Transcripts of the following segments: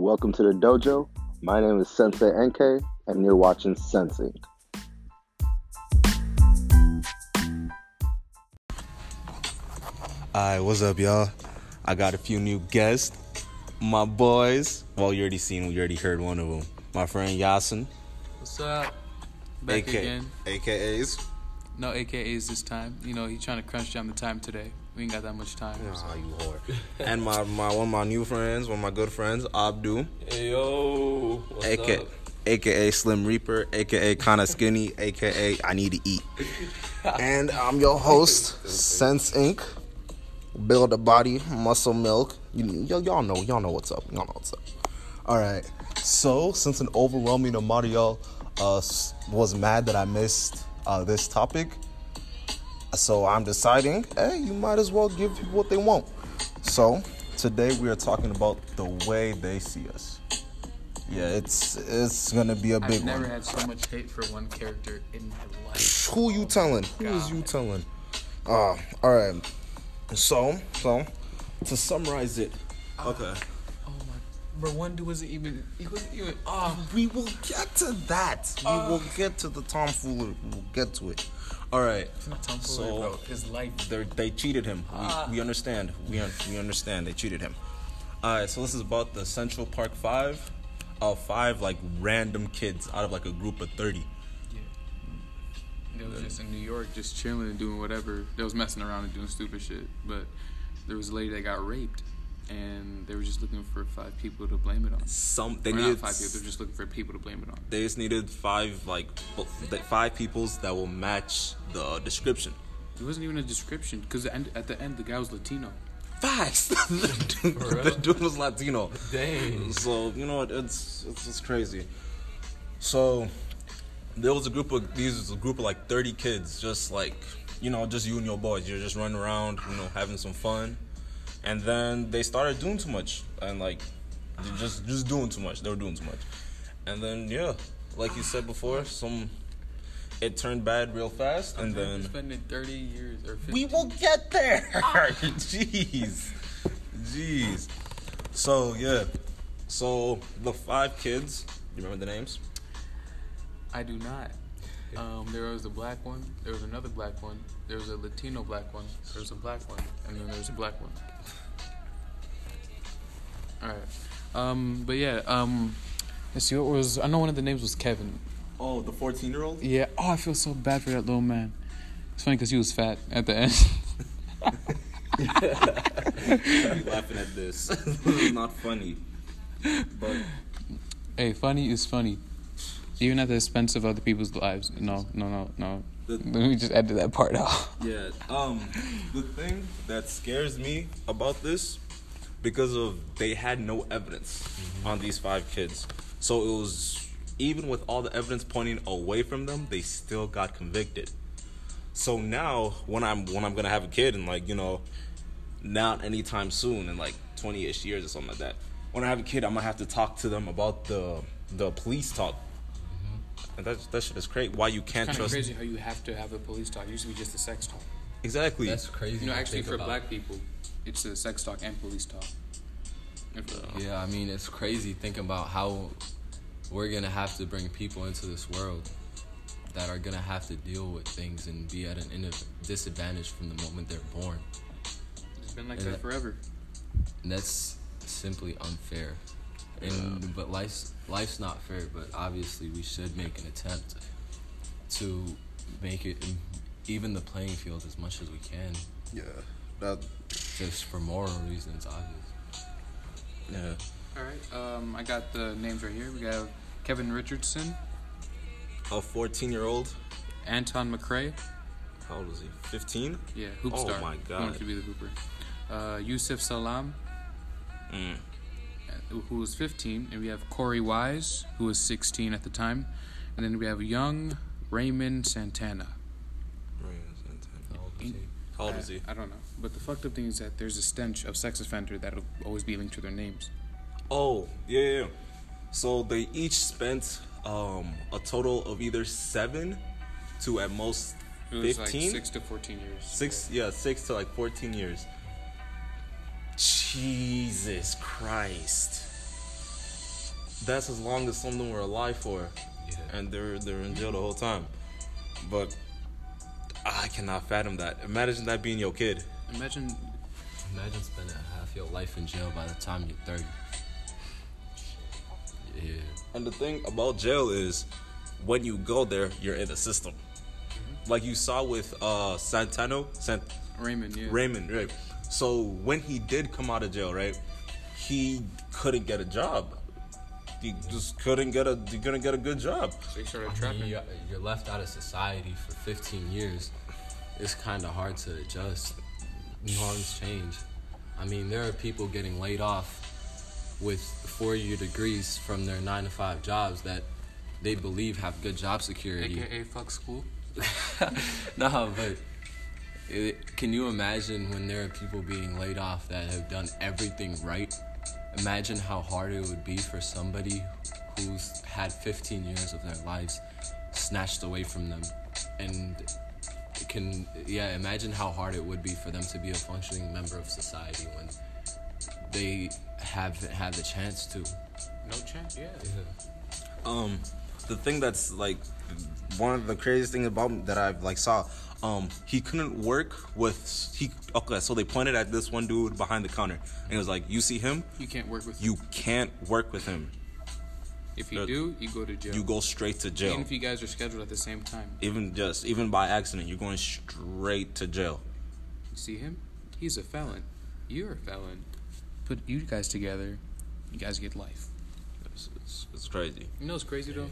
Welcome to the dojo. My name is Sensei NK, and you're watching Sensing. Alright, what's up, y'all? I got a few new guests. My boys. Well, you already seen, we already heard one of them. My friend Yasin, What's up? Back AK, again. AKAs. No AKAs this time. You know, he's trying to crunch down the time today. We ain't got that much time. so- you whore. and my, my one of my new friends, one of my good friends, Abdu, Hey yo, what's aka, up? aka Slim Reaper, aka kinda skinny, aka I need to eat. and I'm your host, Sensei NK Build a body, muscle milk. You, y- y'all know, y'all know what's up. Y'all know what's up. All right. So, since an overwhelming amount of y'all uh, was mad that I missed uh, this topic, so I'm deciding, hey, you might as well give people what they want. So, today we are talking about the way they see us. Yeah, it's it's gonna be a big I've never one. had so much hate for one character in my life. Who you telling? Who is you telling? Uh, all right. So, so to summarize it, okay. Oh. Dude wasn't even. He wasn't even. Oh. We will get to that. We will get to the tomfoolery. We'll get to it. All right. It's not Tom So- bro. His life. They they cheated him. We, we understand. We we understand. They cheated him. All right. So this is about the Central Park Five. Uh, five like random kids out of like a group of thirty. They was just in New York, just chilling and doing whatever. They was messing around and doing stupid shit. But there was a lady that got raped, and they were just looking for five people to blame it on. Some they Or not needed five people. They're just looking for people to blame it on. they just needed five like five peoples that will match the description. It wasn't even a description because at the end the guy was Latino. Facts. the, dude, the dude was Latino. Dang. So you know what? It's it's just crazy. So there was a group of these was a group of like thirty kids, just like you know, just you and your boys. You're just running around, you know, having some fun, and then they started doing too much and like just just doing too much. They were doing too much, and then yeah, like you said before, some it turned bad real fast, and then spending thirty years or 50. we will get there. Jeez. Jeez. So, yeah. So, the five kids, you remember the names? I do not. Um, there was a black one. There was another black one. There was a Latino black one. There was a black one, and then there was a black one. All right. Um, but yeah. Um, let's see. What was? I know one of the names was Kevin. Oh, the 14 year old? Yeah. Oh, I feel so bad for that little man. It's funny because he was fat at the end. laughing at this. this is not funny. But, hey, funny is funny, even at the expense of other people's lives. No, no, no, no. The- Let me just edit that part out. yeah, um, the thing that scares me about this, because of they had no evidence on these five kids. So it was, even with all the evidence pointing away from them, they still got convicted. So now, when I'm when I'm gonna have a kid and like you know, not anytime soon in like 20ish years or something like that. When I have a kid, I'm gonna have to talk to them about the the police talk. And that that shit is crazy. Why you can't Kind of trust? crazy how you have to have a police talk. It used to be just a sex talk. Exactly. That's crazy. You know, actually, for about. black people, it's a sex talk and police talk. And uh, Yeah, I mean, it's crazy thinking about how we're gonna have to bring people into this world that are gonna have to deal with things and be at an in- disadvantage from the moment they're born. It's been like And that that- forever. And that's simply unfair. And but life's life's not fair. But obviously, we should make an attempt to make it even the playing field as much as we can, yeah. That. just for moral reasons, obviously. Yeah. All right. Um, I got the names right here. We got Kevin Richardson, A 14 year old. Antron McCray. How old is he? 15. Yeah, hoop Oh star. my God. Wanted to be the hooper. Uh, Yusef Salaam, Mm. Who was 15, and we have Korey Wise, who was 16 at the time, and then we have young Raymond Santana. Raymond Santana. How old is I- he? I don't know. But the fucked up thing is that there's a stench of sex offender that'll always be linked to their names. Oh, yeah, yeah. yeah. So they each spent um, a total of either seven to at most It was 15? like 6 to 14 years. Six, yeah, six to like 14 years. Jesus Christ. that's as long as some of them were alive for, Yeah. and they're they're in jail the whole time. But I cannot fathom that. Imagine that being your kid. Imagine Imagine spending half your life in jail by the time you're 30. Yeah. And the thing about jail is, when you go there, you're in the system. Like you saw with uh Santano, Sant- Raymond, yeah. Raymond, right? So when he did come out of jail, right, he couldn't get a job. He just couldn't get a he couldn't get a good job. So he I mean, you're, you're left out of society for 15 years. It's kind of hard to adjust. Norms change. I mean, there are people getting laid off with four year degrees from their nine to five jobs that they believe have good job security. AKA fuck school. no, but it, can you imagine when there are people being laid off that have done everything right? Imagine how hard it would be for somebody who's had 15 years of their lives snatched away from them. And can, yeah, imagine how hard it would be for them to be a functioning member of society when they have had the chance to. No chance, yeah. um the thing that's like one of the craziest things about that I've like saw um he couldn't work with he okay so they pointed at this one dude behind the counter and it was like you see him You can't work with you can't work with him If you Uh, do, you go to jail. you go straight to jail Even if you guys are scheduled at the same time. even just even by accident you're going straight to jail You see him? He's a felon. You're a felon. Put you guys together, you guys get life. it's, it's, it's crazy You know what's crazy though?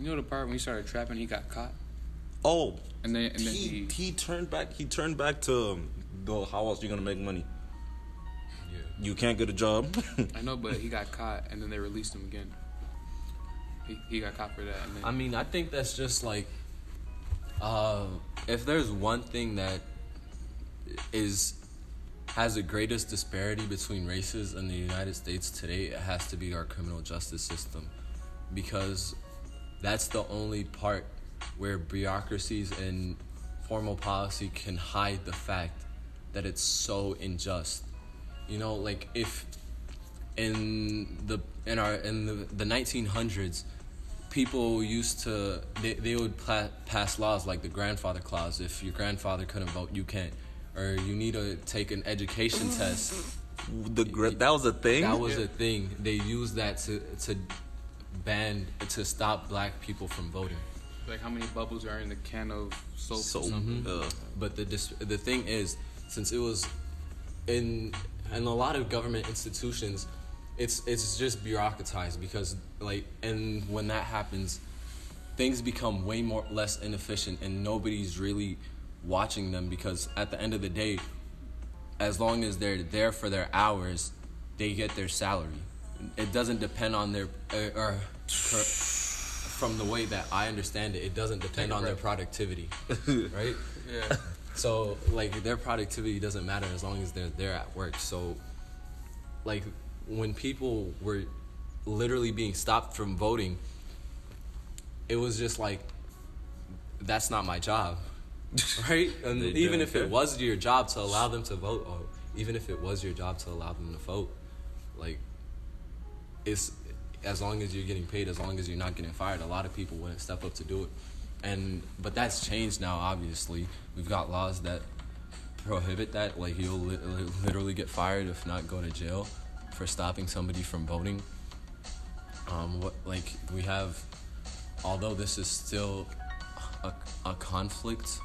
You know the part when he started trapping, he got caught, oh and then and then he, he, he turned back he turned back to um, the how else you gonna make money Yeah. you can't get a job I know, but he got caught, and then they released him again. He, he got caught for that, and then I mean, I think that's just like, uh, if there's one thing that is has the greatest disparity between races in the United States today, it has to be our criminal justice system, because that's the only part where bureaucracies and formal policy can hide the fact that it's so unjust. You know, like if in the in our in the, the 1900s people used to they, they would pla- pass laws like the grandfather clause. If your grandfather couldn't vote you can't. Or you need to take an education test. The gr- that was a thing? That was a thing. They used that to to ban to stop black people from voting like how many bubbles are in the can of soap? so or something? uh, But the dis- the thing is, since it was in in a lot of government institutions, it's it's just bureaucratized because like and when that happens, things become way more less inefficient and nobody's really watching them because at the end of the day, as long as they're there for their hours, they get their salary. It doesn't depend on their uh, or cor- from the way that I understand it, it doesn't depend on their productivity, right? Yeah. So like their productivity doesn't matter as long as they're there at work. So like when people were literally being stopped from voting, it was just like that's not my job. Right? And even if it was your job to allow them to vote or even if it was your job to allow them to vote, like it's as long as you're getting paid, as long as you're not getting fired, a lot of people wouldn't step up to do it. And but that's changed now. Obviously, we've got laws that prohibit that. Like you'll li- li- literally get fired if not go to jail for stopping somebody from voting. Um, what like we have, although this is still a, a conflict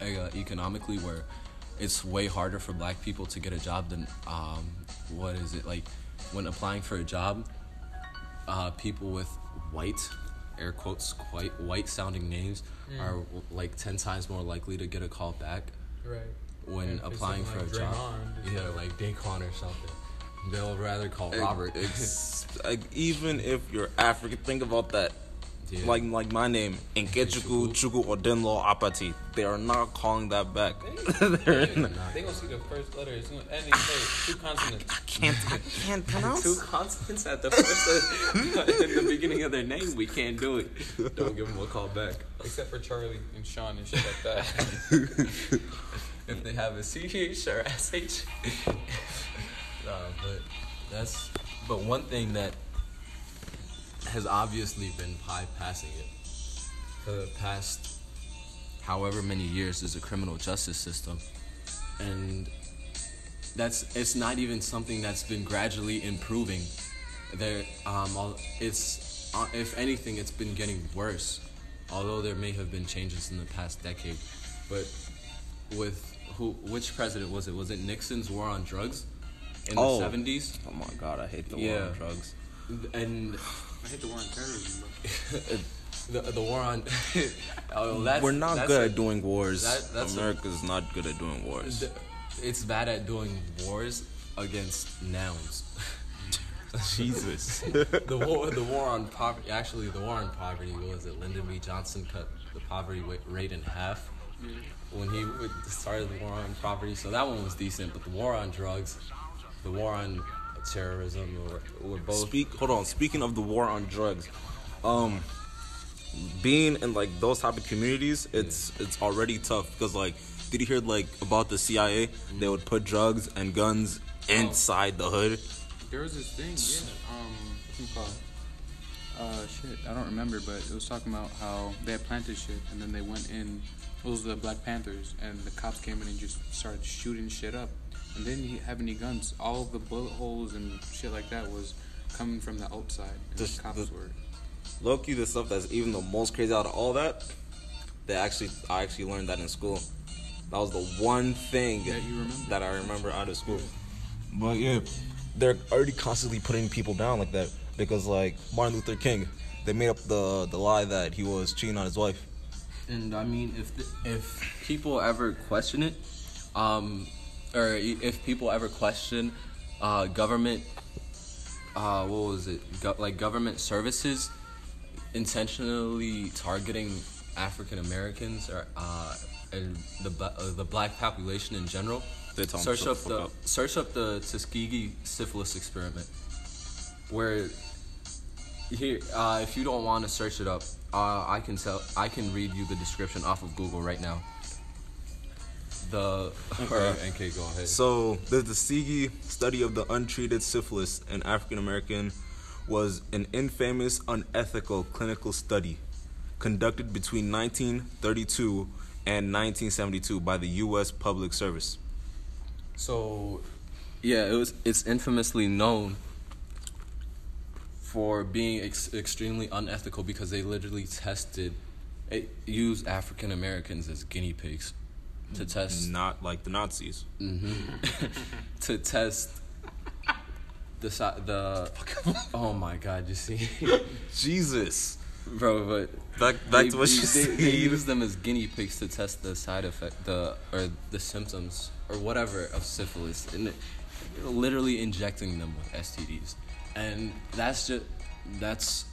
uh, economically where it's way harder for black people to get a job than um, what is it like when applying for a job uh, people with white air quotes white white sounding names are like 10 times more likely to get a call back Right. when Yeah, if it's applying for something a like job You know, like Daquan or something. They'll rather call Robert. It's, like even if you're African, think about that. Yeah. Like like my name, Nkechukwu Chukwu Odenlo Apati. They are not calling that back. They're not- They gonna see the first letter. It's gonna end in K. Two ah, consonants. I can't I can't pronounce. two consonants at the first in the beginning of their name we can't do it don't give them a call back Except for Charlie and Sean and shit like that. if they have a CH or SH. nah, but that's but one thing that has obviously been bypassing it for the past however many years. There's a criminal justice system, and that's it's not even something that's been gradually improving. There, um, it's uh, if anything, it's been getting worse. Although there may have been changes in the past decade, but with who, which president was it? Was it Nixon's war on drugs in Oh. the seventies? Oh my god, I hate the war on drugs. And I hate the war on terrorism. The the war on oh, that's, We're not that's good a- at doing wars. that- that's a- America's not good at doing wars. th- It's bad at doing wars against nouns. Jesus. the war, the war on poverty. Actually, the war on poverty was it Lyndon B. Johnson cut the poverty rate in half mm-hmm. when he started the war on poverty. So that one was decent. But the war on drugs, the war on terrorism, were, were both. Speak. Hold on. Speaking of the war on drugs, um, being in like those type of communities, it's it's already tough because like, did you hear like about the CIA? They would put drugs and guns inside the hood. There was this thing, yeah. Um, what you call it? Uh, shit, I don't remember, but it was talking about how they had planted shit, and then they went in. Those were the Black Panthers, and the cops came in and just started shooting shit up. And didn't have any guns. All the bullet holes and shit like that was coming from the outside, and This- the cops the- were. Low key, the stuff that's even the most crazy out of all that, they actually I actually learned that in school. That was the one thing That you remember. that I remember out of school. But yeah, they're already constantly putting people down like that because like Martin Luther King, they made up the the lie that he was cheating on his wife. And I mean, if the, if people ever question it, um, or if people ever question uh, government, uh, what was it? Go- like government services intentionally targeting African Americans or uh, and the uh, the black population in general. They tell 'em search up the the up. search up the Tuskegee syphilis experiment, where here, uh, if you don't want to search it up, uh, I can tell. I can read you the description off of Google right now. The or NK, go ahead. So the Tuskegee study of the untreated syphilis in African American was an infamous, unethical clinical study conducted between 1932 and 1972 by the U.S. Public Service. So, yeah, it was. It's infamously known for being ex- extremely unethical because they literally tested, it used African Americans as guinea pigs to test Not like the Nazis. to test the the. Oh my God! You see, Jesus. bro, but Back, back they, to what you they, said. they use them as guinea pigs to test the side effect, the or the symptoms or whatever of syphilis, and literally injecting them with STDs, and that's just that's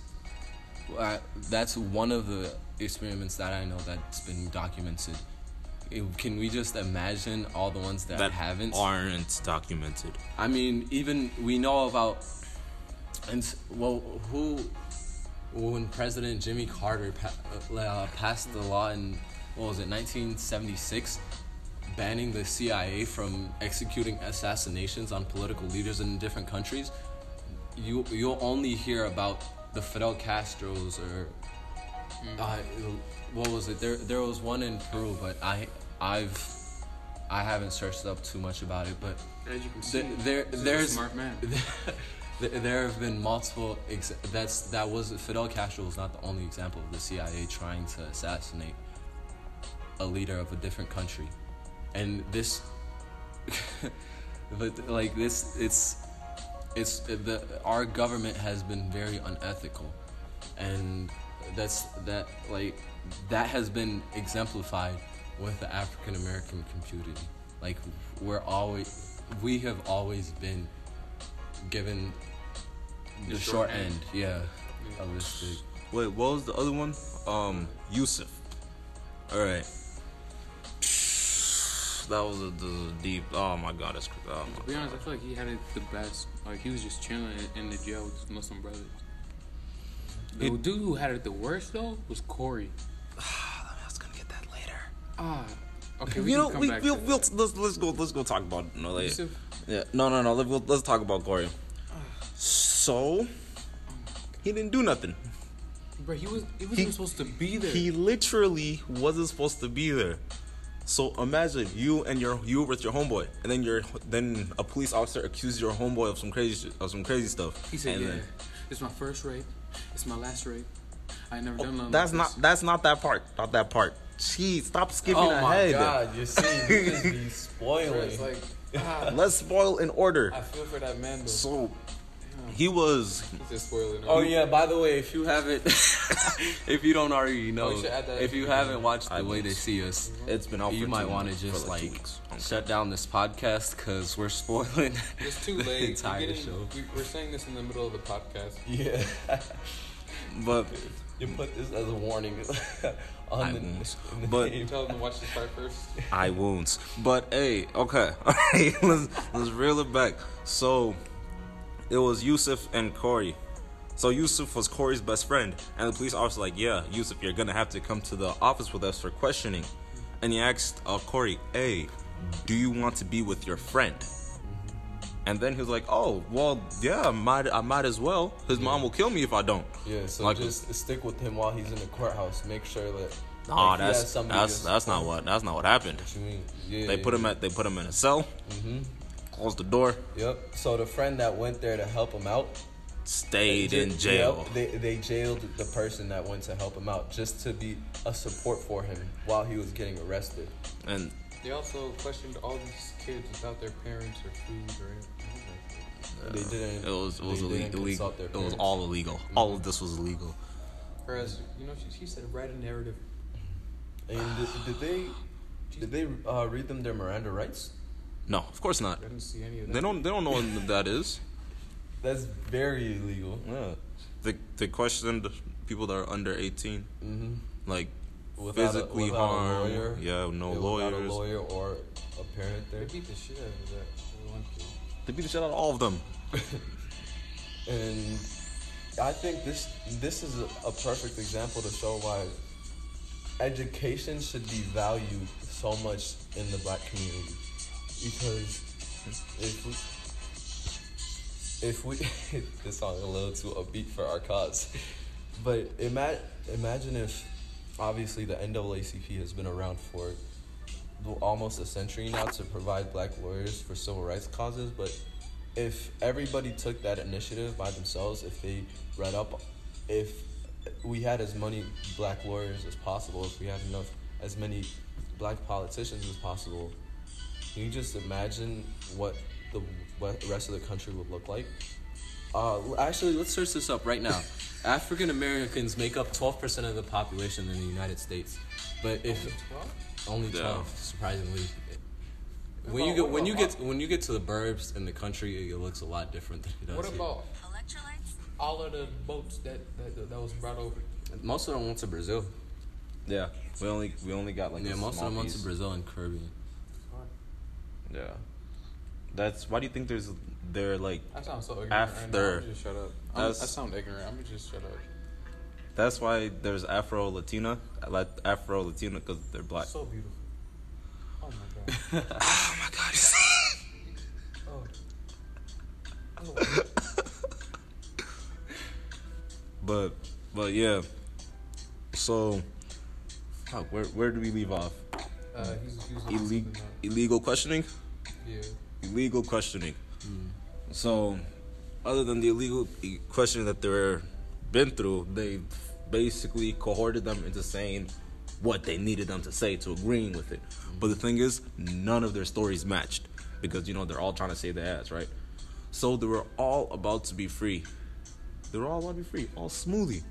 uh, that's one of the experiments that I know that's been documented. It- can we just imagine all the ones that, that haven't? aren't documented. I mean, even we know about, and well, who, when President Jimmy Carter pa- uh, passed the law in what was it, 1976, banning the CIA from executing assassinations on political leaders in different countries, you you'll only hear about the Fidel Castros or. Uh, what was it? There, there was one in Peru, but I, I've, I haven't searched up too much about it. But As you can see, there, there this a there's smart man. there there have been multiple. Ex- that's that was Fidel Castro was not the only example of the CIA trying to assassinate a leader of a different country, and this, but like this, it's it's the our government has been very unethical, and that's that like that has been exemplified with the African American community. Like we're always we have always been given the, The short, short end. end. yeah, of this stick. Wait, what was the other one? Um, Yusef. All right. That was a, the deep. Oh my god, that's. Oh To my be honest, I feel like he had it the best. Like he was just chilling in, in the jail with his Muslim brothers. The It- dude who had it the worst though was Korey. Ah, okay. We you can know, come we, back we'll, to we'll, let's let's go let's go talk about no, later. Yeah, no, no, no. Let, we'll, let's talk about Korey. So, He didn't do nothing. Bro, he was he wasn't He- supposed to be there. He literally wasn't supposed to be there. So imagine you and your you with your homeboy, and then your then a police officer accuses your homeboy of some crazy of some crazy stuff. He said, and "Yeah, then- it's my first rape. It's my last rape. I ain't never done nothing." Oh, that's like not this." that's not that part. Not that part. Jeez, stop skipping Oh my ahead. god, you see, you just be spoiling. like, ah, Let's spoil in order. I feel for that man though. So he was He's just spoiling. Oh yeah, by the way, if you haven't, if you don't already know, Oh, you should add that if you haven't watched the I way won't. they see us, it's been out you might want to just like like shut down this podcast because we're spoiling It's too the late. We're, entire getting, show. we're saying this in the middle of the podcast. Yeah, But you put this as a warning on I the, won't. the But- name. tell them to watch this part first. I won't. But hey, okay, all right, let's let's reel it back. So it was Yusef and Korey. So Yusef was Korey's best friend, and the police officer was like, "Yeah, Yusef, you're gonna have to come to the office with us for questioning." And he asked uh, Korey, "Hey, do you want to be with your friend?" And then he was like, "Oh, well, yeah, I might, I might as well. His mom will kill me if I don't." Yeah, so Like- just stick with him while he's in the courthouse. Make sure that. Nah, like, he has that's that's that's not what that's not what happened. What you mean? Yeah, They put him at they put him in a cell, mm-hmm. closed the door, Yep. So the friend that went there to help him out stayed They- in jail. Yep, they they jailed the person that went to help him out just to be a support for him while he was getting arrested. And They also questioned all these kids without their parents or food or anything. They didn't. it was it was they illegal. didn't illegal. their It was all illegal. All of this was illegal. Whereas, you know, she, she said write a narrative. And did, did they did they uh, read them their Miranda rights? No, of course not. I didn't see any of that. They don't they don't know what that is. That's very illegal. Yeah. They they questioned people that are under eighteen, Mm-hmm. like Without physically a, without harm. A lawyer, Yeah, no yeah, lawyers. Without a lawyer or a parent there. They beat the shit out of that one kid. They beat the shit out of all of them. And I think this this is a, a perfect example to show why education should be valued so much in the black community. Because if we if we this song a little too upbeat for our cause. But ima- imagine if obviously the NAACP has been around for almost a century now to provide black lawyers for civil rights causes, but if everybody took that initiative by themselves, if they read up, if we had as many black lawyers as possible, if we had enough, as many black politicians as possible, can you just imagine what the rest of the country would look like? Uh, actually, let's search this up right now. African Americans make up 12% of the population in the United States, but if only 12, Yeah. surprisingly. When you about- get when you get when you get to the burbs in the country, it looks a lot different than it does What here. about Electrolytes? all of the boats that that, that was brought over? Most of them went to Brazil. Yeah, we only we only got like yeah, a most of small them went to. Brazil and Caribbean. Yeah, that's why do you think there's they're like I sound so ignorant. After. right just shut up. I sound ignorant. I'm gonna just shut up. that's why there's Afro Latina like Afro Latina because they're black. So beautiful. Oh my god. oh my god, Oh. but but yeah. So, fuck, where where do we leave off? Uh, he's, he was looking Ille- something up. illegal questioning. Yeah. Illegal questioning. Hmm. So, other than the illegal questioning that they're been through, they basically cohorted them into saying what they needed them to say to agreeing with it. Hmm. But the thing is, none of their stories matched because you know they're all trying to save their ass, right? So they were all about to be free. They were all about to be free, all smoothly.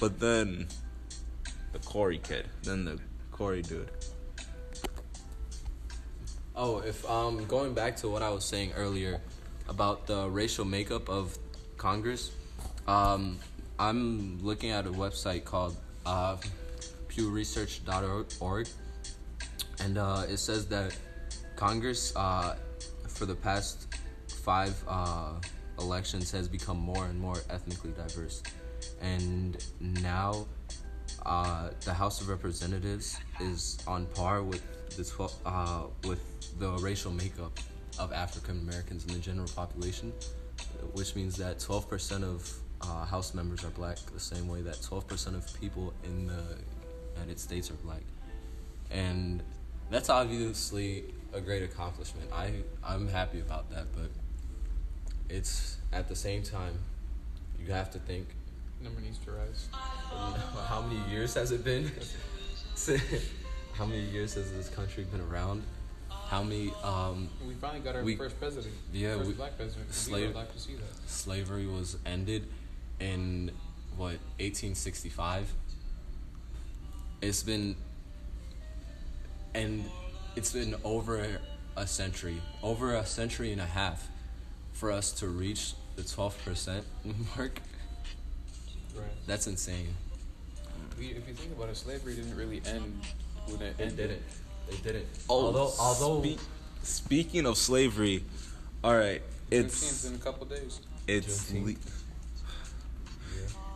But then the Korey kid, then the Korey dude. Oh, if um going back to what I was saying earlier about the racial makeup of Congress, um I'm looking at a website called uh, PewResearch.org, and uh, it says that Congress uh, for the past five uh, elections has become more and more ethnically diverse, and now uh, the House of Representatives is on par with the twel- uh, with the racial makeup of African Americans in the general population, which means that 12% of uh, House members are black, the same way that 12% of people in the United States are black. And that's obviously a great accomplishment. I, I'm happy about that, but it's at the same time, you have to think Number needs to rise. how many years has it been? how many years has this country been around? How many um, We finally got our We- first president. yeah, first we- black president. Slave- like to see that. slavery was ended in what 1865 it's been and it's been over a century over a century and a half for us to reach the 12% mark Right. that's insane if you think about it, slavery didn't really end when it they ended. didn't they didn't Oh, although although spe- speaking of slavery, all right, it's in a couple days. it's Juneteenth. le-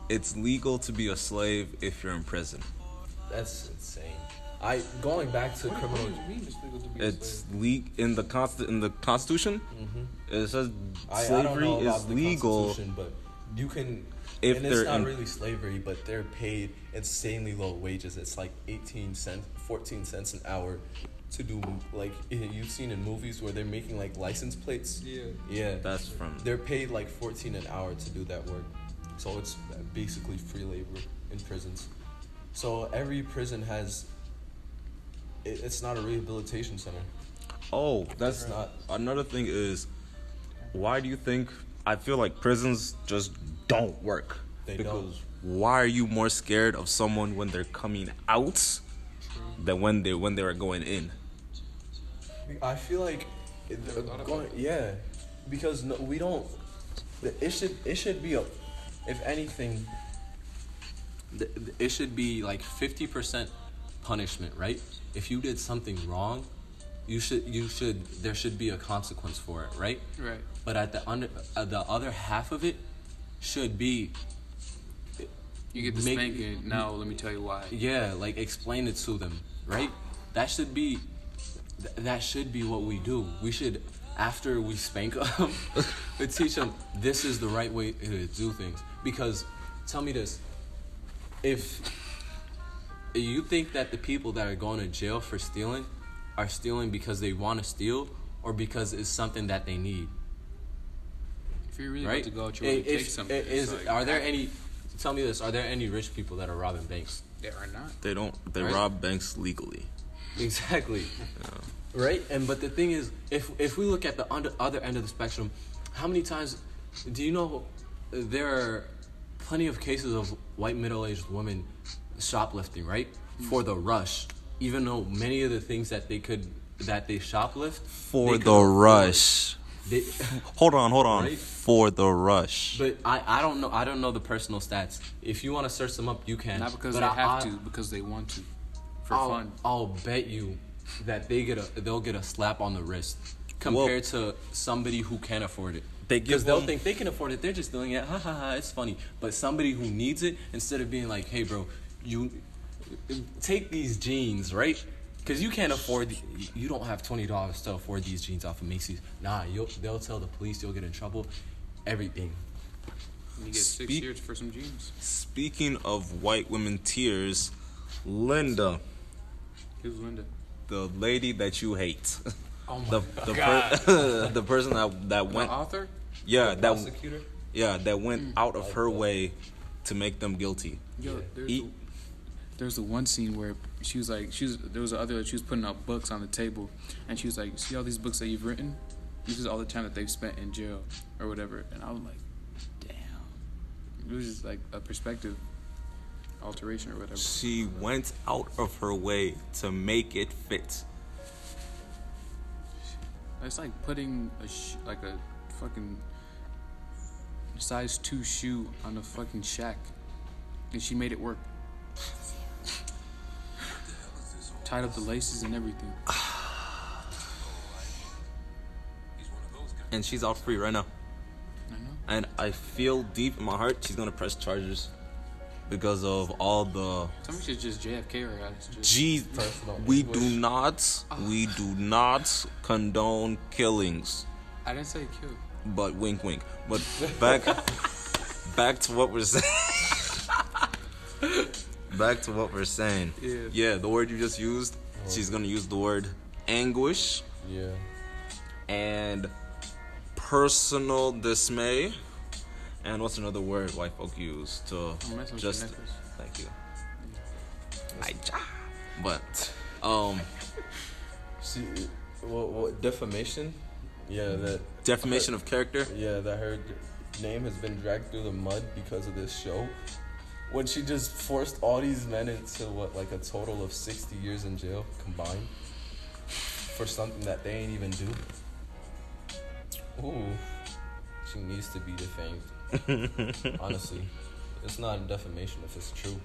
it's legal to be a slave if you're in prison. that's insane i going back to What, what criminal do you mean it's legal to be a It's le- in the const- in the Constitution. Mm-hmm. It says I, I don't slavery know about is the legal. But you can. If and it's not in- really slavery, but they're paid insanely low wages. It's like eighteen cents, fourteen cents an hour to do like you've seen in movies where they're making like license plates. Yeah. Yeah, That's from they're paid like fourteen an hour to do that work. So it's basically free labor in prisons. So every prison has. It, it's not a rehabilitation center. Oh, that's It's not. Another thing is, why do you think? I feel like prisons just don't work. They because don't. why are you more scared of someone when they're coming out than when they when they were going in? I feel like it- There's a lot of going, yeah, because no, we don't. It should it should be a, if anything. the- the- It should be like fifty percent punishment, right? If you did something wrong, you should you should there should be a consequence for it, right? Right. But at the under uh, the other half of it should be You get the Make- spanking. Now let me tell you why. Yeah, like explain it to them, right? That should be th- that should be what we do. We should after we spank them, we teach them this is the right way to do things. Because tell me this, if you think that the people that are going to jail for stealing are stealing because they want to steal or because it's something that they need, If you're really right? about to go out your way to take something, is- like, are there any? Tell me this: Are there any rich people that are robbing banks? There are not. They don't. They Right. rob banks legally. Exactly. Right? And but the thing is, if if we look at the under, other end of the spectrum, how many times do you know there are plenty of cases of white middle-aged women shoplifting, right? For the rush, even though many of the things that they could that they shoplift For they the could rush. They, Hold on, hold on. Right? For the rush. but I, I don't know I don't know the personal stats. If you want to search them up, you can. Not because But they I- have I- to, because they want to, for I'll, fun. I'll bet you that they get a they'll get a slap on the wrist compared to somebody who can't afford it. They give because they'll think they can afford it. They're just doing it. Ha ha ha. It's funny. But somebody who needs it, instead of being like, "Hey, bro, you take these jeans, right?" Because you can't afford. You don't have twenty dollars to afford these jeans off of Macy's. Nah, you'll they'll tell the police. You'll get in trouble. Everything. You get six Speak- years for some jeans. Speaking of white women tears, Linda, Who's Linda? the lady that you hate. Oh my the the, per- the person that that The went author? yeah that prosecutor. yeah that went mm. out of oh, her way to make them guilty. Yo, there's Eat- the, there's the one scene where she was like, she was there was the other she was putting out books on the table, and she was like, see all these books that you've written, this is all the time that they've spent in jail or whatever, and I was like, damn, it was just like a perspective alteration or whatever. She went out of her way to make it fit. It's like putting a sh- like a fucking size two shoe on a fucking shack, and she made it work. Tied up the laces and everything. And she's out free right now. I know. And I feel deep in my heart she's gonna press charges because of all the Somebody should just JFK her ass. Just, G. Personal We anguish. do not, ah. we do not condone killings. I didn't say kill. But wink, wink. But back, back to what we're saying. Back to what we're saying. Yeah. Yeah, the word you just used. She's gonna use the word anguish Yeah. and personal dismay. And what's another word white folk use to Don't mess with just thank you. Aija. But um See, what, what defamation? Yeah, that defamation of character. yeah that her name has been dragged through the mud because of this show. When she just forced all these men into what like a total of sixty years in jail combined for something that they ain't even do. Ooh, she needs to be defamed. Honestly, it's not a defamation if it's true.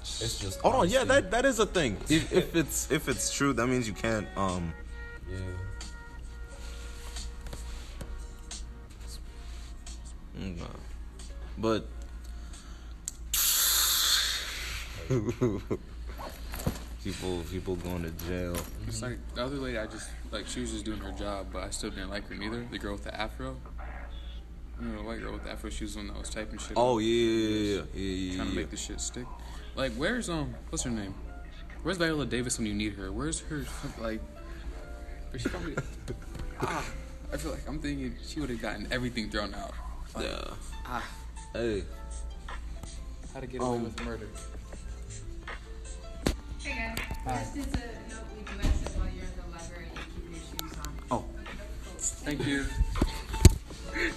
It's just Hold on, yeah, that that is a thing. If, if it's if it's true, that means you can't um yeah. mm, but people people going to jail. It's like the other lady. I just like she was just doing her job, but I still didn't like her neither. The girl with the afro. You know, the white girl with the afro. She was the one that was typing shit. Oh yeah, yeah, yeah, yeah, Trying to make the shit stick. Like, where's um, what's her name? Where's Viola Davis when you need her? Where's her like? She probably? ah, I feel like I'm thinking she would have gotten everything thrown out. Like, yeah. Ah, Hey, how to get away Um, with murder? Hey guys, just as a note, we do ask that while you're in the library, you keep your shoes on. Oh. Thank you.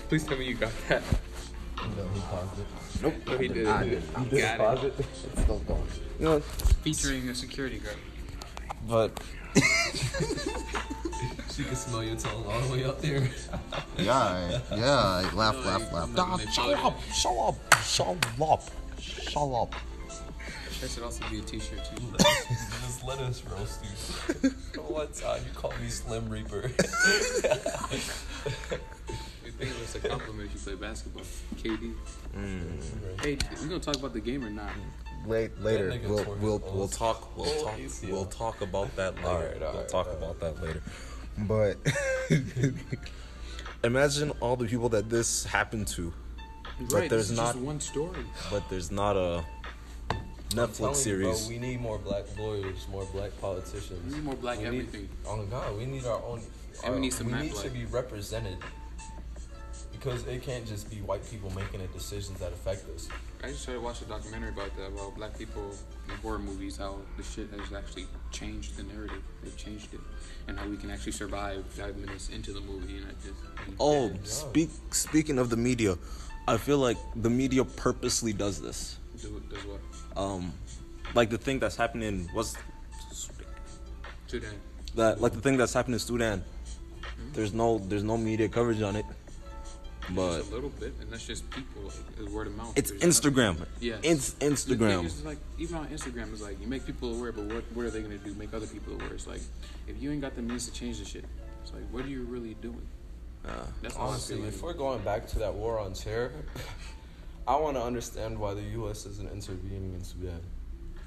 Please tell me you got that. No, he paused it. nope. No, he did. I He did. did. He Got paused it. it. It's still going. You know, Featuring a security guard. but She can smell your tongue all the way up there. yeah, yeah, laugh, No, laugh, you- laugh. I'm not Dog, gonna shut up, shut up, shut up, shut up. That should also be a t-shirt too. Just let us roast you. One time you call me Slim Reaper. You think of us a compliment if you play basketball. KD. Mm. Hey, we gonna talk about the game or not? Late, later, we'll we'll we'll talk we'll Oh, talk we'll talk about that later. Alright, we'll alright, talk alright. about that later. But imagine all the people that this happened to, right, there's not- just one story. but there's not a Netflix Telling you, series. bro, we need more black lawyers, more black politicians. We need more black We need- everything. oh my God, we need our own. And we need uh, some We Matt need to be represented because it can't just be white people making the decisions that affect us. I just started watching a documentary about that, about black people in horror movies, how the shit has actually changed the narrative. They've changed it, and how we can actually survive five minutes into the movie and I just. Oh, speak speaking of the media, I feel like the media purposely does this. Do it, does what? Um, like the thing that's happening was Sudan. that like the thing that's happening in Sudan. There's no there's no media coverage on it, but Just a little bit, and that's just people, like it's word of mouth. it's There's nothing- Instagram. Yeah. it's Instagram. is, like even on Instagram, it's like you make people aware, but what what are they gonna do? Make other people aware. It's like if you ain't got the means to change the shit, it's like what are you really doing? That's Honestly, feel like. if we're going back to that war on terror, I want to understand why the U.S. isn't intervening in Sudan.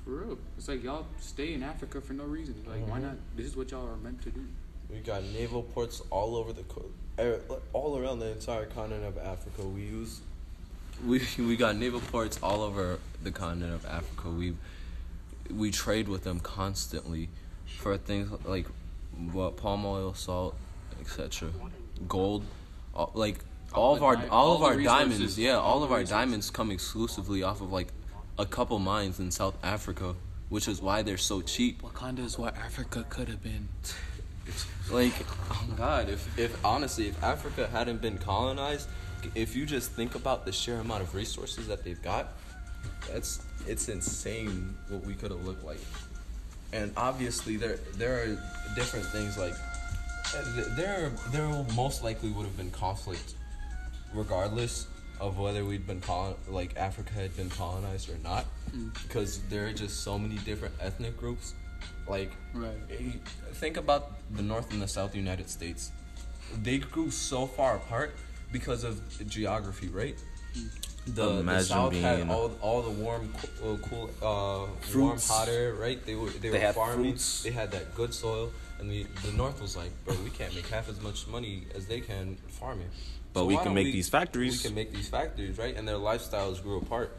For real, it's like y'all stay in Africa for no reason. Like Mm-hmm. why not? This is what y'all are meant to do. We got naval ports all over the co- er, all around the entire continent of Africa. We use We we got naval ports all over the continent of Africa. We we trade with them constantly for things like what palm oil, salt, etc. Gold, all, like all, of our all, of our diamonds. Yeah, all of our diamonds come exclusively off of like a couple mines in South Africa, which is why they're so cheap. Wakanda is what Africa could have been. Like, oh God, if if honestly, if Africa hadn't been colonized, if you just think about the sheer amount of resources that they've got, that's it's insane what we could have looked like. And obviously, there there are different things like there there most likely would have been conflict, regardless of whether we'd been colon like Africa had been colonized or not, because there are just so many different ethnic groups. Like, Right. eh, think about the North and the South United States. They grew so far apart because of geography, right? The, the Imagine South had all all the warm, co- uh, cool, uh, warm, Fruits. hot air, right? They were they, They were had farming. fruits. They had that good soil. And the the North was like, bro, we can't make half as much money as they can farming. But we can don't make these factories. We can make these factories, right? And their lifestyles grew apart,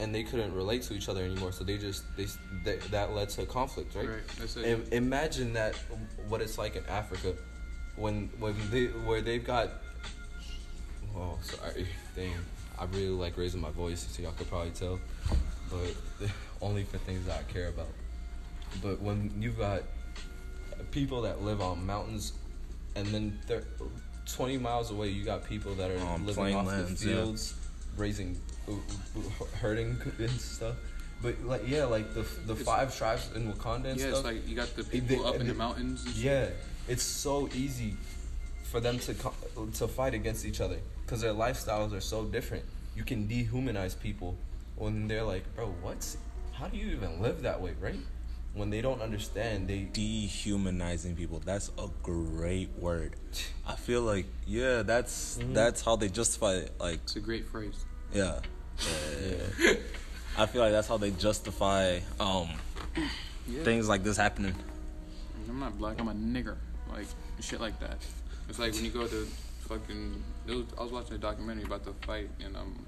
and they couldn't relate to each other anymore. So they just they, they that led to conflict, right? Right. That's it. Im- imagine that what it's like in Africa when when they where they've got oh sorry dang I really like raising my voice so y'all could probably tell but only for things that I care about but when you've got people that live on mountains and then thir 20 miles away you got people that are On living off lands, the yeah. fields raising herding and stuff but like yeah like the the It's- five tribes in Wakanda and yeah, stuff it's like you got the They- people up in they- the mountains. And shit. yeah, it's so easy for them to co- to fight against each other because their lifestyles are so different. You can dehumanize people when they're like, "Bro, what's? How do you even live that way?" Right? When they don't understand, they dehumanizing people. That's a great word. I feel like yeah, that's that's how they justify it. Like It's a great phrase. yeah, yeah. I feel like that's how they justify um Yeah. things like this happening. I'm not black. I'm a nigger. Like shit like that. It's like when you go to fucking. It was, I was watching a documentary about the fight in um,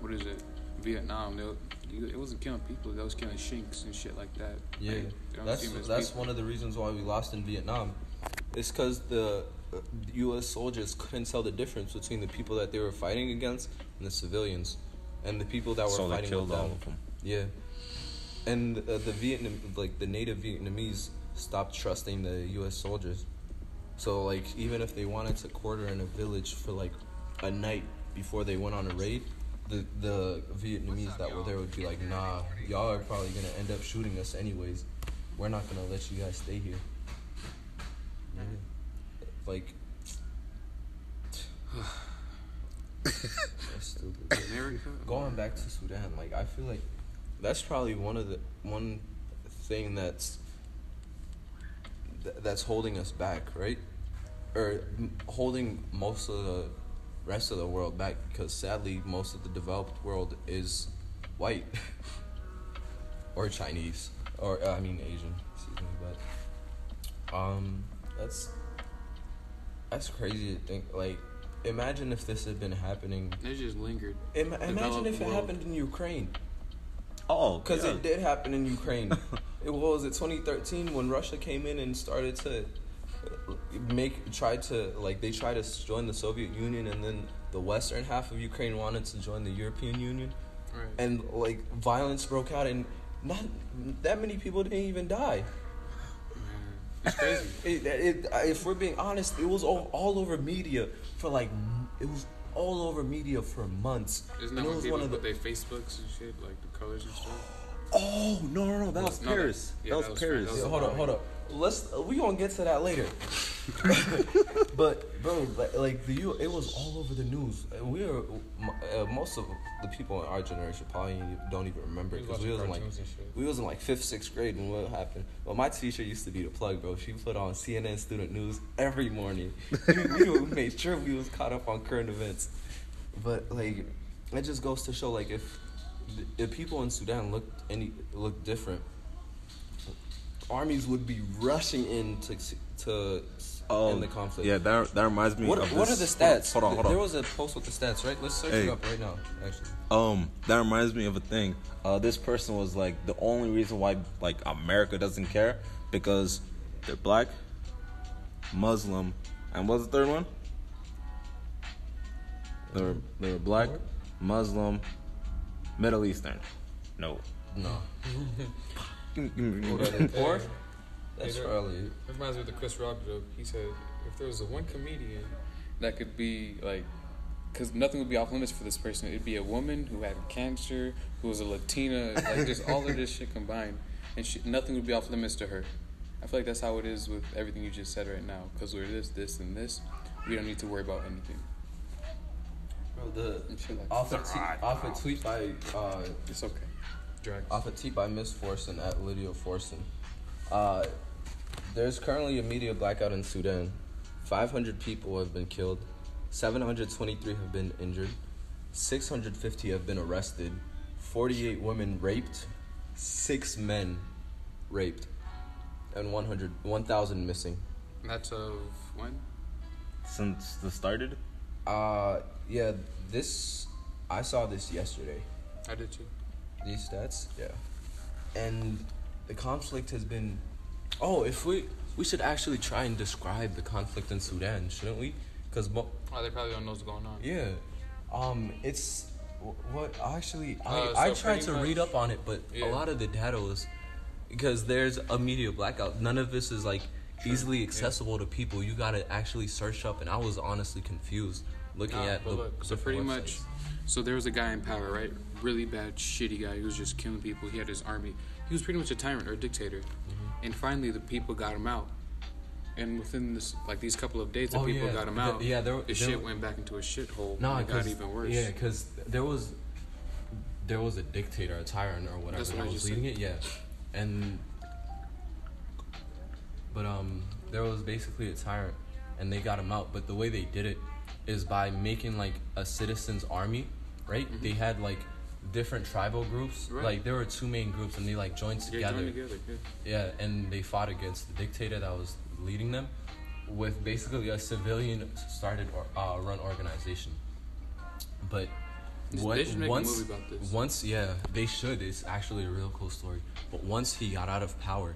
what is it, Vietnam. They, you- it wasn't killing people. They was killing shinks and shit like that. yeah. Like, That's see 'em as that's people. one of the reasons why we lost in Vietnam. It's because the uh, U.S. soldiers couldn't tell the difference between the people that they were fighting against and the civilians, and the people that were So they fighting killed with all them. of them. Yeah, and uh, the Vietnam, like the native Vietnamese, stopped trusting the U.S. soldiers. So like, even if they wanted to quarter in a village for like a night before they went on a raid, the the Vietnamese that were there would be like, "Nah, y'all are probably gonna end up shooting us anyways. We're not gonna let you guys stay here." Yeah. Like. That's stupid going back to Sudan, like I feel like that's probably one of the one thing that's th- that's holding us back, right? Or m- holding most of the rest of the world back because sadly most of the developed world is white or Chinese or uh, I mean Asian, excuse me, but um that's that's crazy to think like imagine if this had been happening it just lingered. Ima- imagine Developed if it world. happened in Ukraine, Oh, because yeah. it did happen in Ukraine. it was it 2013 when Russia came in and started to make tried to like they tried to join the Soviet Union and then the western half of Ukraine wanted to join the European Union Right. and like violence broke out and not that many people didn't even die. It's crazy. It, it, if we're being honest, it was all, all over media for like it was all over media for months. Isn't And that it was people one of the put their Facebooks and shit, like the colors and stuff? Oh no no no! That was No, that- Paris. yeah, that was that was- Paris. that hold up, hold up. Let's we gonna get to that later. but bro, like, like the U, it was all over the news. We are uh, most of the people in our generation probably don't even remember because we was in like cartoons and shit. we was in like fifth, sixth grade when what happened. But my teacher used to be the plug, bro. She put on CNN Student News every morning. we, we made sure we was caught up on current events. But like, it just goes to show like if if people in Sudan looked any looked different, armies would be rushing in to to Oh, end the conflict. Yeah, that that reminds me. What, of what are the stats? Hold on, hold on. There was a post with the stats, right? Let's search Hey. it up right now. Actually, Um, that reminds me of a thing. Uh, this person was like the only reason why like America doesn't care because they're black, Muslim, and what's the third one? They were they were black, Muslim, Middle Eastern. No. no. Give me- give me- What are they poor? That's Hey, probably. It reminds me of the Chris Rock joke. He said, if there was a one comedian that could be like, because nothing would be off limits for this person. It'd be a woman who had cancer, who was a Latina, like just all of this shit combined, and she, nothing would be off limits to her. I feel like that's how it is with everything you just said right now. Because we're this, this, and this, we don't need to worry about anything. Bro, the And shit like off a, t- off a tweet by uh, It's okay. Drag. off a tweet by Miss Forson at Lydia Forson. Uh, there's currently a media blackout in Sudan. 500 people have been killed. 723 have been injured. 650 have been arrested. 48 women raped. Six men raped. and 100 1,000 missing. That's of when? Since the started, Uh, yeah, this I saw this yesterday. I did too. These stats, yeah, and the conflict has been. Oh, if we we should actually try and describe the conflict in Sudan, shouldn't we? Because mo- Oh, they probably don't know what's going on. yeah, um, it's what actually I Uh, I tried pretty to read up on it, but Yeah. a lot of the data was because there's a media blackout. None of this is like easily accessible to people. You gotta actually search up, and I was honestly confused looking Nah, at the look, so pretty websites. much, so there was a guy in power, right? Really bad, shitty guy who was just killing people. He had his army. He was pretty much a tyrant or a dictator. Mm-hmm. And finally, the people got him out. And within this, like these couple of days, the Oh, people yeah. got him The- out. yeah, there- the there- shit went back into a shithole. No, and it got even worse. yeah, because there was there was a dictator, a tyrant, or whatever That's what that I was leading it. Yeah, and but um, there was basically a tyrant, and they got him out. But the way they did it is by making like a citizens army, right? They had like different tribal groups. Right. Like there were two main groups, and they like joined Yeah, together. together. Yeah. Yeah, and they fought against the dictator that was leading them with basically a civilian started or, uh, run organization. But what, should make a once, movie about this. once, yeah, they should. It's actually a real cool story. But once he got out of power,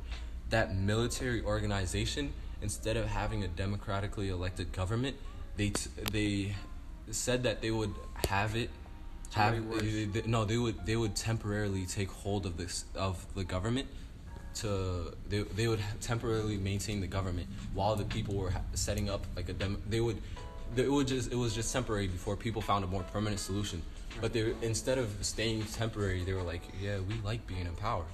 that military organization, instead of having a democratically elected government, they t- they said that they would have it have they- they- no they would they would temporarily take hold of this of the government to they, they would temporarily maintain the government while the people were setting up like a dem they would it would just it was just temporary before people found a more permanent solution. But they instead of staying temporary they were like yeah we like being in power.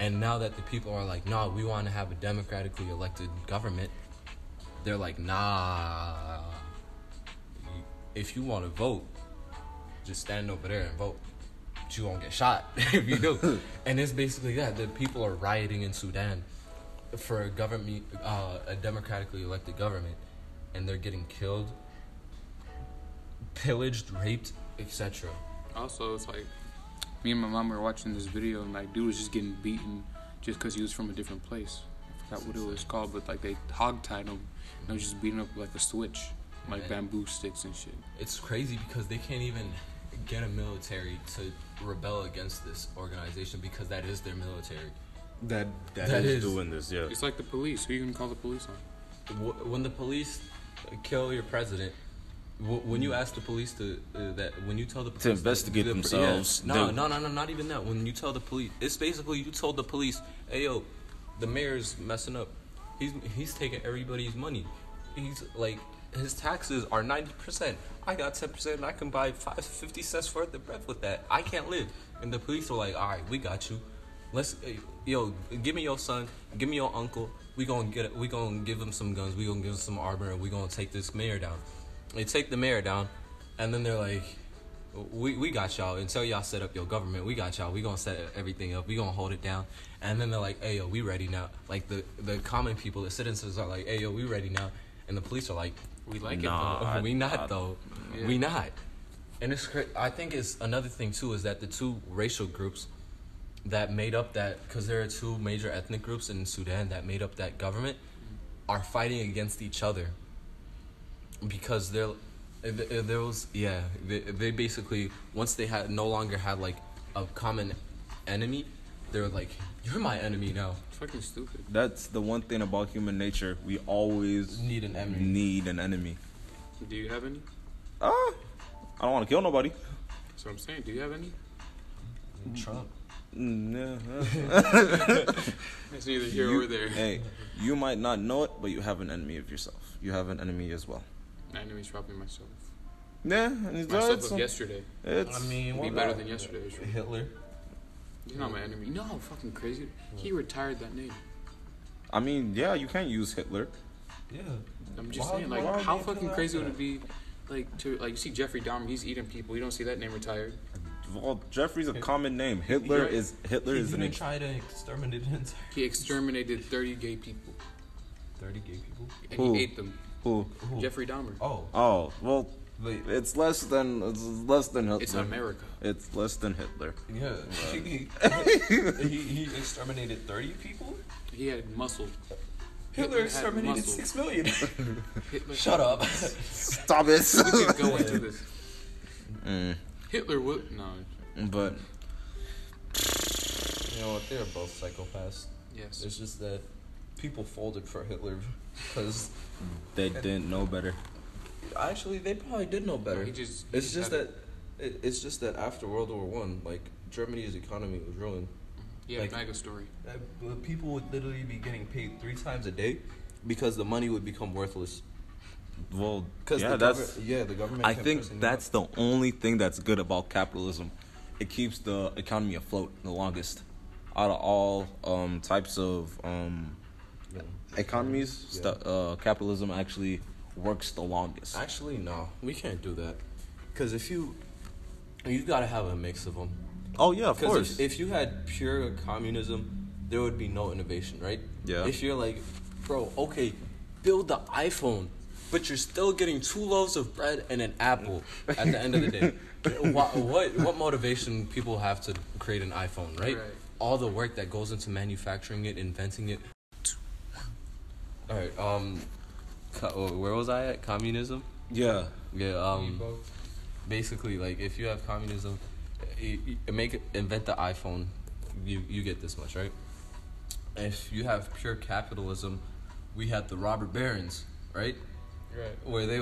And now that the people are like nah we want to have a democratically elected government they're like nah. If you want to vote just stand over there and vote but you won't get shot if you do. and it's basically that. The people are rioting in Sudan for a government, uh, a democratically elected government, and they're getting killed, pillaged, raped, etc. Also, it's like me and my mom were watching this video, and like dude was just getting beaten just because he was from a different place. I forgot what it was called, but like they hogtied him. And they was just beating up like a switch, like Man. bamboo sticks and shit. It's crazy because they can't even get a military to rebel against this organization because that is their military. that That that is, is- doing this. Yeah, It's like the police. Who you gonna call the police on? When the police kill your president, when you ask the police to uh, that, when you tell the police investigate the- themselves, yeah. no, no, no, no, not even that. When you tell the police, it's basically you told the police, "Hey, yo, the mayor's messing up. He's he's taking everybody's money. He's like." His taxes are 90%. I got 10% and I can buy five, 50 cents worth of bread with that. I can't live. And the police are like, all right, we got you. Let's, eh, yo, give me your son, give me your uncle. We gonna get it. We gonna give him some guns. We gonna give him some armor, and we gonna take this mayor down. They take the mayor down, and then they're like, "We we got y'all. Until y'all set up your government, we got y'all. We gonna set everything up. We gonna hold it down." And then they're like, "Hey yo, we ready now." Like the the common people, the citizens are like, "Hey yo, we ready now," and the police are like, We like Nah. it. though. we not I- though. Yeah. We not. And it's cra- I think it's another thing too is that the two racial groups that made up that because there are two major ethnic groups in Sudan that made up that government are fighting against each other because they're th- there was yeah they, they basically once they had no longer had like a common enemy they were like you're my enemy now It's fucking stupid. that's the one thing about human nature. We always Need an enemy. Need an enemy. Do you have any? Ah, I don't want to kill nobody. That's what I'm saying. Do you have any? Trump No. It's neither here You- or there. Hey, you might not know it, but you have an enemy of yourself. You have an enemy as well. My enemy's probably myself. Yeah, and it's, Myself of yesterday. it's I mean Be better than yesterday. Sure. Hitler He's not my enemy. No, fucking crazy. He retired that name. I mean, yeah, you can't use Hitler. yeah I'm just Why- saying, like, how fucking crazy would it be, like, to like you see Jeffrey Dahmer, he's eating people. You don't see that name retired. Well, Jeffrey's a common name. Hitler Right. is Hitler he is an didn't ex- try to exterminate an entire He exterminated 30 gay people, 30 gay people and Who? he ate them. who? Who? Jeffrey Dahmer. oh Oh, well, But It's less than it's less than Hitler. It's America. It's less than Hitler. yeah, he, he, he exterminated 30 people? He had muscle. Hitler had exterminated muscle. 6 million. Hitler. Shut up. Stop it. We can go into this. Mm, Hitler would no. but You know what? They're both psychopaths. Yes. It's just that people folded for Hitler because they didn't know better. Actually they probably did know better. He just. he It's just had that it, it's just that after World War One, like Germany's economy was ruined. Yeah, like- mega story. Uh, People would literally be getting paid three times a day because the money would become worthless. Well, Because yeah, the that's. government, yeah, the government. I think that's the only thing that's good about capitalism. It keeps the economy afloat the longest. Out of all um, types of um, up. economies, Yeah. stu- uh, capitalism actually works the longest. Actually, no, we can't do that. Because if you, you gotta have a mix of them. Oh yeah, of course. if, if you had pure communism, there would be no innovation, right? Yeah. If you're like, bro, okay, build the iPhone, but you're still getting two loaves of bread and an apple at the end of the day. what, what what motivation people have to create an iPhone, right? Right. All the work that goes into manufacturing it, inventing it. All right. Um, co- oh, where was I at? Communism. yeah, Yeah. Um basically like if you have communism you, you make invent the iphone you you get this much right if you have pure capitalism we had the robber barons right Right. where they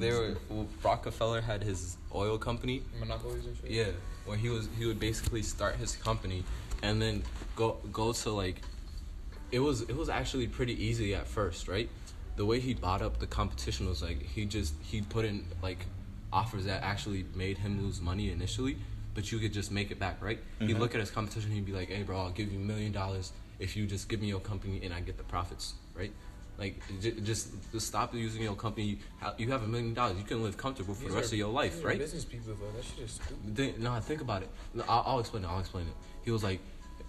they were rockefeller had his oil company Monopolies and shit. yeah where he was he would basically start his company and then go go to like it was it was actually pretty easy at first right the way he bought up the competition was like he just he put in like offers that actually made him lose money initially but you could just make it back right he'd mm-hmm. look at his competition he'd be like hey bro i'll give you a million dollars if you just give me your company and i get the profits right like j- just, just stop using your company you have a million dollars you can live comfortable for These the rest are- of your life these are right Business people though, that shit is stupid. Think, no, think about it. No, I'll, I'll explain it. I'll explain it. He was like,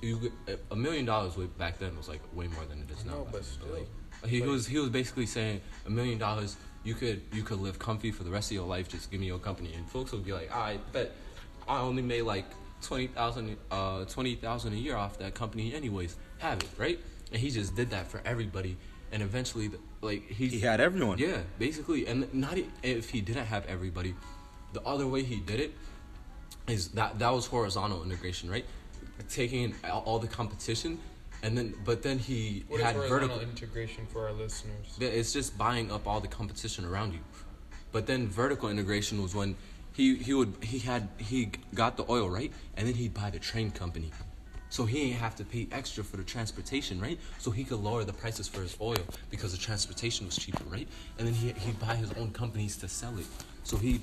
you a million dollars back then was like way more than it is I now. know, but still. Like, he was he was basically saying a million dollars you could you could live comfy for the rest of your life. Just give me your company, and folks would be like, I bet I only made like twenty thousand uh twenty thousand a year off that company, anyways. Have it right, and he just did that for everybody, and eventually, the, like he he had everyone. yeah, basically, and not if he didn't have everybody, the other way he did it is that that was horizontal integration, right? Taking all the competition, and then but then he What had vertical. integration for our listeners? Yeah, It's just buying up all the competition around you, but then vertical integration was when he he would he had he got the oil right, and then he'd buy the train company. So he ain't have to pay extra for the transportation, right? So he could lower the prices for his oil because the transportation was cheaper, right? And then he he'd buy his own companies to sell it. So he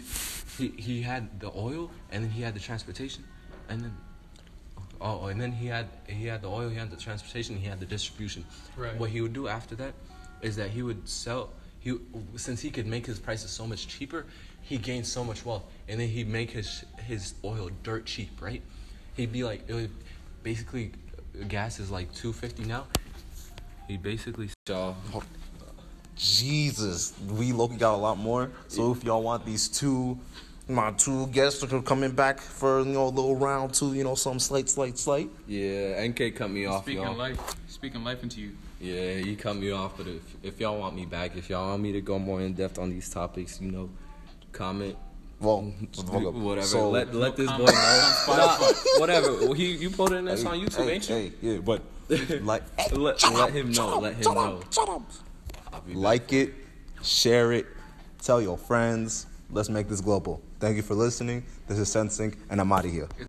he he had the oil and then he had the transportation, and then oh and then he had he had the oil, he had the transportation, he had the distribution. Right. What he would do after that is that he would sell he since he could make his prices so much cheaper, he gained so much wealth, and then he'd make his his oil dirt cheap, right? He'd be like it would basically gas is like two fifty now. He basically y'all Jesus, we Loki got a lot more. So if y'all want these two, my two guests are coming back for you know a little round two, you know some slight, slight, slight. yeah NK cut me off Speaking y'all. life, speaking life into you. Yeah, he cut me off, but if if y'all want me back, if y'all want me to go more in depth on these topics, you know, comment. Well, Whatever. So, let let this boy know. Nah, whatever. Well, he you posted this on YouTube, hey, ain't you? Hey, yeah, but like, Let, let him know. Let him know. I'll like it, share it, tell your friends. Let's make this global. Thank you for listening. This is Sensei, and I'm out of here.